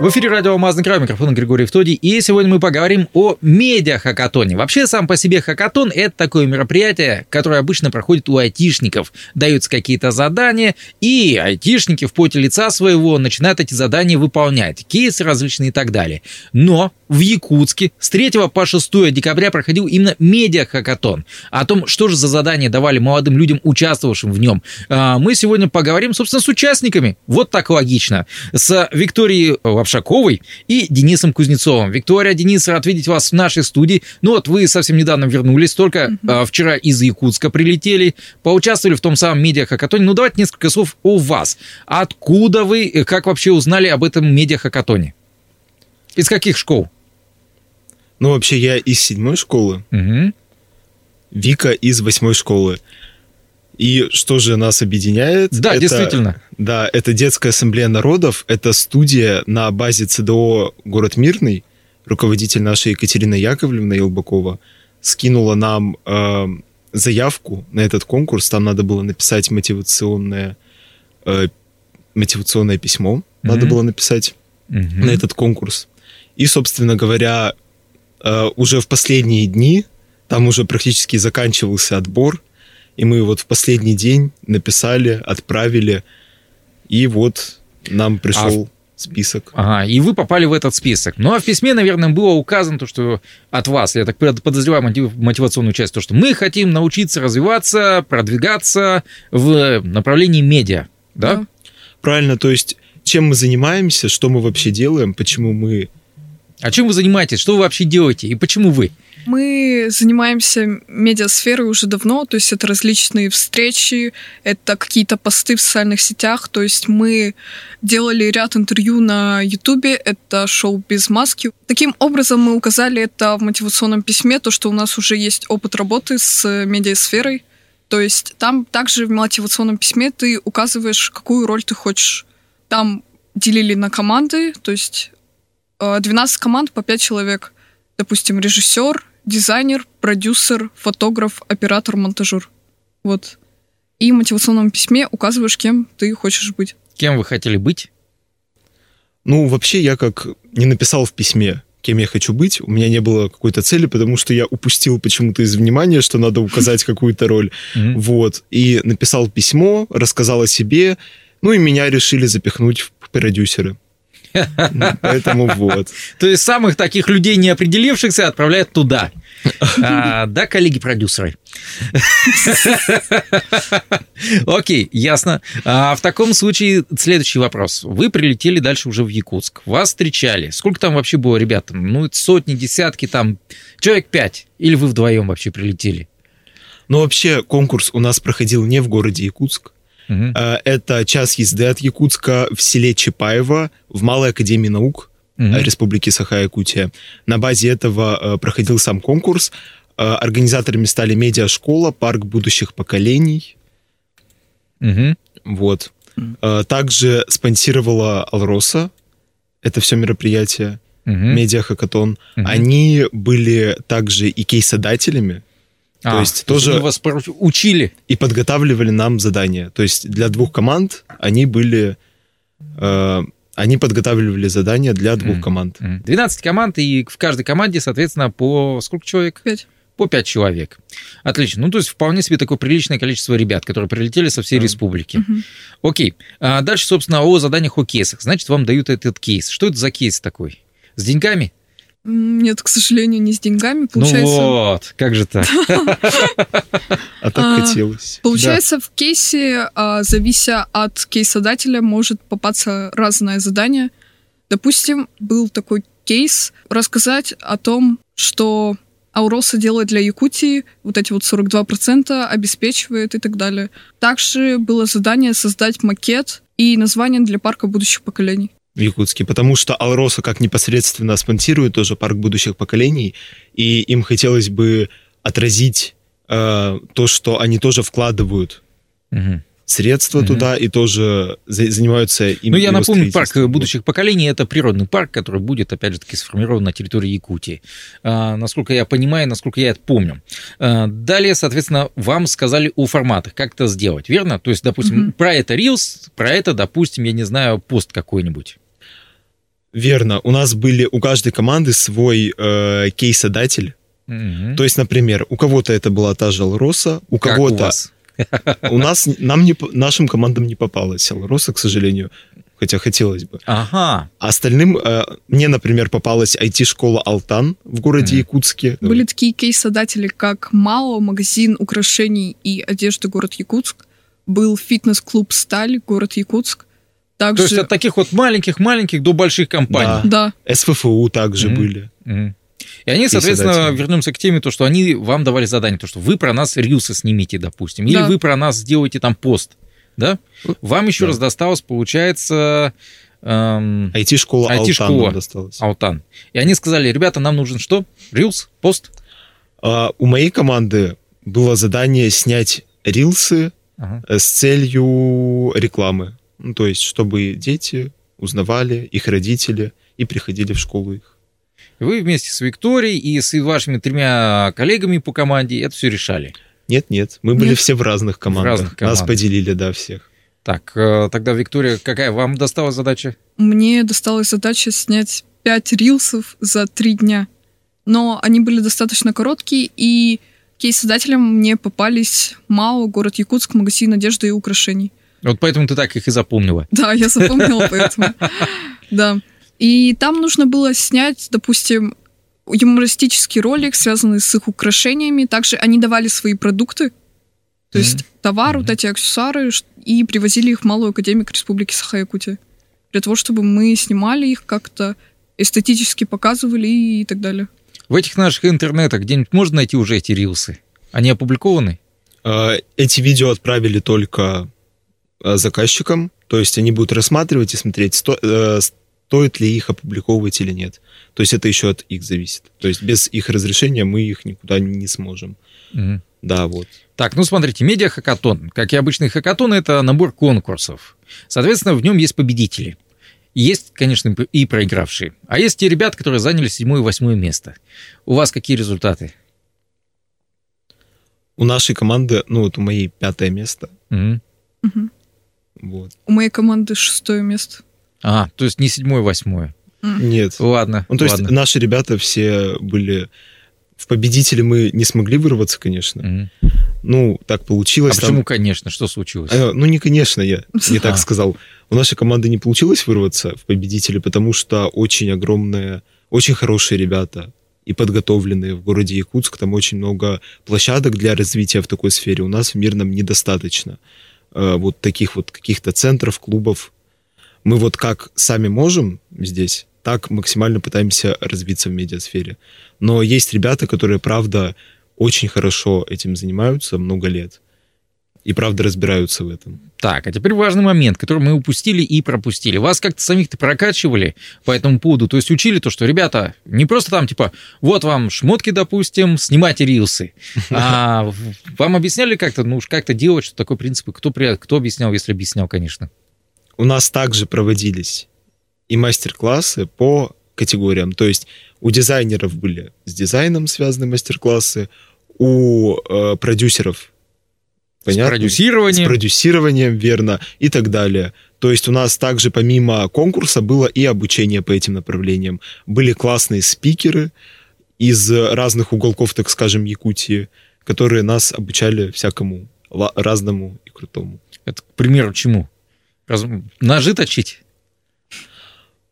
В эфире радио «Алмазный край», микрофон Григорий Втодий, и сегодня мы поговорим о медиа-хакатоне. Вообще, сам по себе хакатон – это такое мероприятие, которое обычно проходит у айтишников. Даются какие-то задания, и айтишники в поте лица своего начинают эти задания выполнять, кейсы различные и так далее. Но в Якутске с 3 по 6 декабря проходил именно медиа-хакатон. О том, что же за задания давали молодым людям, участвовавшим в нем, а, мы сегодня поговорим, собственно, с участниками. Вот так логично. С Викторией Лапшаковой и Денисом Кузнецовым. Виктория, Денис, рад видеть вас в нашей студии. Ну вот вы совсем недавно вернулись, только mm вчера из Якутска прилетели, поучаствовали в том самом медиа-хакатоне. Ну давайте несколько слов о вас. Откуда вы, как вообще узнали об этом медиа-хакатоне? Из каких школ? Ну, вообще, я из седьмой школы. Угу. Вика из восьмой школы. И что же нас объединяет? Да, это, действительно. Да, это детская ассамблея народов, это студия на базе ЦДО «Город Мирный». Руководитель нашей Екатерина Яковлевна Елбакова скинула нам э, заявку на этот конкурс. Там надо было написать мотивационное, э, мотивационное письмо. Mm-hmm. Надо было написать mm-hmm. на этот конкурс. И, собственно говоря, Э, уже в последние дни, там уже практически заканчивался отбор, и мы вот в последний день написали, отправили, и вот нам пришел а список. Ага, и вы попали в этот список. Ну, а в письме, наверное, было указано то, что от вас, я так подозреваю мотивационную часть, то, что мы хотим научиться развиваться, продвигаться в направлении медиа, да? да. Правильно, то есть чем мы занимаемся, что мы вообще делаем, почему мы а чем вы занимаетесь? Что вы вообще делаете? И почему вы? Мы занимаемся медиасферой уже давно, то есть это различные встречи, это какие-то посты в социальных сетях, то есть мы делали ряд интервью на Ютубе, это шоу «Без маски». Таким образом мы указали это в мотивационном письме, то, что у нас уже есть опыт работы с медиасферой, то есть там также в мотивационном письме ты указываешь, какую роль ты хочешь. Там делили на команды, то есть 12 э, команд по 5 человек. Допустим, режиссер, дизайнер, продюсер, фотограф, оператор, монтажер. Вот. И в мотивационном письме указываешь, кем ты хочешь быть. Кем вы хотели быть? Ну, вообще, я как не написал в письме, кем я хочу быть. У меня не было какой-то цели, потому что я упустил почему-то из внимания, что надо указать какую-то роль. Вот. И написал письмо, рассказал о себе, ну и меня решили запихнуть в продюсеры. Поэтому вот. То есть самых таких людей, не определившихся, отправляют туда. А, да, коллеги-продюсеры? Окей, ясно. А в таком случае следующий вопрос. Вы прилетели дальше уже в Якутск. Вас встречали. Сколько там вообще было ребят? Ну, сотни, десятки, там, человек пять. Или вы вдвоем вообще прилетели? Ну, вообще, конкурс у нас проходил не в городе Якутск. Угу. Это час езды от Якутска в селе Чапаево в Малой Академии наук угу. Республики Саха-Якутия. На базе этого э, проходил сам конкурс. Организаторами стали медиашкола, парк будущих поколений. Угу. Вот. Угу. Также спонсировала Алроса это все мероприятие, угу. медиахакатон. Угу. Они были также и кейсодателями а, то есть то тоже они вас учили и подготавливали нам задания. То есть для двух команд они были, э, они подготавливали задания для двух mm. команд. 12 команд и в каждой команде, соответственно, по сколько человек? Пять. По пять человек. Отлично. Ну, то есть вполне себе такое приличное количество ребят, которые прилетели со всей mm. республики. Mm-hmm. Окей. А дальше, собственно, о заданиях о кейсах. Значит, вам дают этот кейс. Что это за кейс такой? С деньгами? Нет, к сожалению, не с деньгами. Получается... Ну вот, как же так? А так а, хотелось. Получается, в кейсе, а, завися от кейсодателя, может попасться разное задание. Допустим, был такой кейс рассказать о том, что Ауроса делает для Якутии, вот эти вот 42% обеспечивает и так далее. Также было задание создать макет и название для парка будущих поколений в Якутске, потому что Алроса как непосредственно спонсирует тоже парк будущих поколений, и им хотелось бы отразить э, то, что они тоже вкладывают угу. Средства Мгм. туда и тоже за- занимаются им Ну, я напомню, парк будущих поколений – это природный парк, который будет, опять же таки, сформирован на территории Якутии. А, насколько я понимаю, насколько я это помню. А, далее, соответственно, вам сказали о форматах, как это сделать, верно? То есть, допустим, Мгм. про это Reels, про это, допустим, я не знаю, пост какой-нибудь. Верно. У нас были у каждой команды свой э, кейсодатель. Мгм. То есть, например, у кого-то это была та же Алроса, у Как у кого-то... вас? У нас, нам не, по- нашим командам не попалась Алроса, к сожалению, хотя хотелось бы. Ага. Остальным, э, мне, например, попалась IT-школа Алтан в городе Мгм. Якутске. Были такие кейс-создатели, как МАО, магазин украшений и одежды город Якутск. Был фитнес-клуб «Сталь», город Якутск. То есть Также, от таких вот маленьких-маленьких до больших компаний. да, СФФУ также Мгм. были. Мгм. И они, соответственно, вернемся к теме, то, что они вам давали задание, то, что вы про нас рилсы снимите, допустим, или Да. вы про нас сделаете там пост, да? Вам еще Да. раз досталось, получается, эм, IT-школа IT-школа. Алтан досталась. Аутан. И они сказали, ребята, нам нужен что? Рилс? Пост? А, у моей команды было задание снять рилсы Ага. э, с целью рекламы. Ну, то есть, чтобы дети узнавали, их родители, и приходили в школу их. Вы вместе с Викторией и с вашими тремя коллегами по команде это все решали. Нет-нет, мы были Нет. все в разных командах. разных командах. Нас поделили, да, всех. Так, э, тогда, Виктория, какая вам досталась задача? мне досталась задача снять 5 рилсов за 3 дня. Но они были достаточно короткие, и кейс-создателям мне попались МАО, город Якутск, магазин одежды и украшений. Вот поэтому ты так их и запомнила. Да, я запомнила поэтому. Да. И там нужно было снять, допустим, юмористический ролик, связанный с их украшениями. Также они давали свои продукты, то Мгм. есть товар, вот Мгм. эти аксессуары, и привозили их в Малую Академию Республики Саха-Якутия. Для того, чтобы мы снимали их как-то, эстетически показывали и так далее. В этих наших интернетах где-нибудь можно найти уже эти рилсы? Они опубликованы? А, Эти видео отправили только а, заказчикам, то есть они будут рассматривать и смотреть, э, стоит ли их опубликовывать или нет. То есть это еще от их зависит. То есть без их разрешения мы их никуда не сможем. Мгм. Да, вот. Так, ну смотрите, медиа-хакатон. Как и обычный хакатон, это набор конкурсов. Соответственно, в нем есть победители. Есть, конечно, и проигравшие. А есть те ребята, которые заняли седьмое и восьмое место. У вас какие результаты? У нашей команды, ну вот у моей пятое место. Мгм. Мгм. Вот. У моей команды шестое место. А, то есть не седьмое, восьмое. Нет. Ладно. Ну, то есть ладно. наши ребята все были... В победители мы не смогли вырваться, конечно. Мгм. Ну, так А получилось. там- почему, конечно, что случилось? А, Ну, не конечно, я не А. так сказал. У нашей команды не получилось вырваться в победители, потому что очень огромные, очень хорошие ребята и подготовленные в городе Якутск. Там очень много площадок для развития в такой сфере. У нас в Мирном недостаточно э, вот таких вот каких-то центров, клубов. Мы вот как сами можем здесь, так максимально пытаемся развиться в медиасфере. Но есть ребята, которые, правда, очень хорошо этим занимаются много лет. И правда разбираются в этом. Так, а теперь важный момент, который мы упустили и пропустили. Вас как-то самих-то прокачивали по этому поводу, то есть учили то, что, ребята, не просто там, типа, вот вам шмотки, допустим, снимайте рилсы, а вам объясняли как-то, ну уж как-то делать, что такой принцип, кто, кто объяснял, если объяснял, конечно. У нас также проводились и мастер-классы по категориям. То есть у дизайнеров были с дизайном связаны мастер-классы, у э, продюсеров С продюсированием. с продюсированием, верно, и так далее. То есть у нас также помимо конкурса было и обучение по этим направлениям. Были классные спикеры из разных уголков, так скажем, Якутии, которые нас обучали всякому разному и крутому. Это, к примеру, чему? Ножи точить?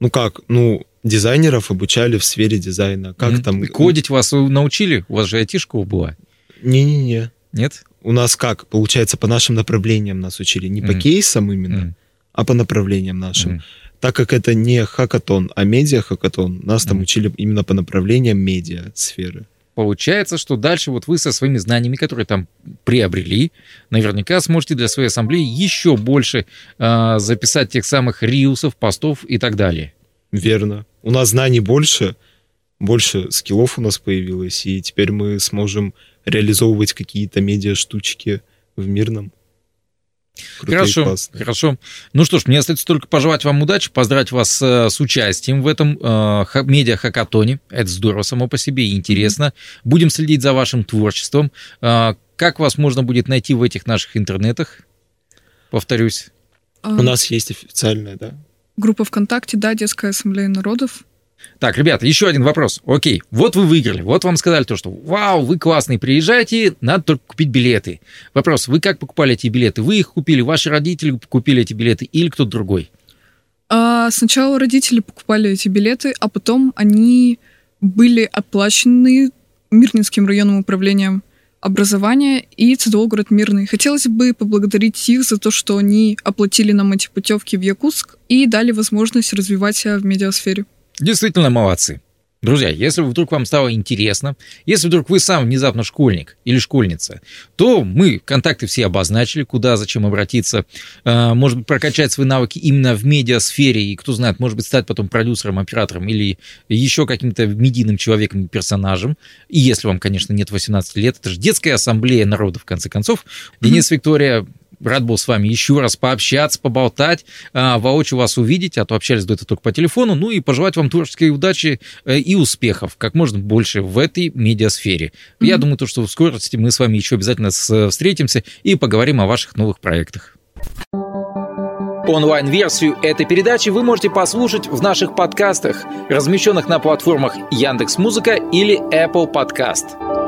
Ну как, ну, дизайнеров обучали в сфере дизайна. Как Мгм. там... Кодить вас научили? У вас же айтишка была, Не-не-не. нет? У нас как? Получается, по нашим направлениям нас учили. Не по Мгм. кейсам именно, Мгм. а по направлениям нашим. Мгм. Так как это не хакатон, а медиа-хакатон, нас там Мгм. учили именно по направлениям медиа-сферы. Получается, что дальше вот вы со своими знаниями, которые там приобрели, наверняка сможете для своей ассамблеи еще больше а, записать тех самых риусов, постов и так далее. Верно. У нас знаний больше, больше скиллов у нас появилось, и теперь мы сможем реализовывать какие-то медиа-штучки в мирном. Крутые, Хорошо, классные. хорошо. Ну что ж, мне остается только пожелать вам удачи, поздравить вас э, с участием в этом э, ха- медиа-хакатоне. Это здорово само по себе и интересно. Будем следить за вашим творчеством. Э, как вас можно будет найти в этих наших интернетах? Повторюсь. А, У нас есть официальная, да? Группа ВКонтакте, да, Детская ассамблея народов. Так, ребята, еще один вопрос. Окей, вот вы выиграли, вот вам сказали то, что вау, вы классный, приезжайте, надо только купить билеты. Вопрос, вы как покупали эти билеты? Вы их купили, ваши родители купили эти билеты или кто-то другой? А сначала родители покупали эти билеты, а потом они были оплачены Мирнинским районным управлением образования и ЦДО «Город Мирный». Хотелось бы поблагодарить их за то, что они оплатили нам эти путевки в Якутск и дали возможность развивать себя в медиасфере. Действительно молодцы. Друзья, если вдруг вам стало интересно, если вдруг вы сам внезапно школьник или школьница, то мы контакты все обозначили, куда, зачем обратиться, Э, может быть, прокачать свои навыки именно в медиасфере, и кто знает, может быть, стать потом продюсером, оператором или еще каким-то медийным человеком и персонажем. И если вам, конечно, нет 18 лет, это же детская ассамблея народа, в конце концов. Денис, Виктория, Рад был с вами еще раз пообщаться, поболтать, а, воочию вас увидеть, а то общались до этого только по телефону. Ну и пожелать вам творческой удачи э, и успехов как можно больше в этой медиасфере. Я Мгм. думаю, то, что в скорости мы с вами еще обязательно с- встретимся и поговорим о ваших новых проектах. Онлайн-версию этой передачи вы можете послушать в наших подкастах, размещенных на платформах Яндекс.Музыка или Apple Podcast.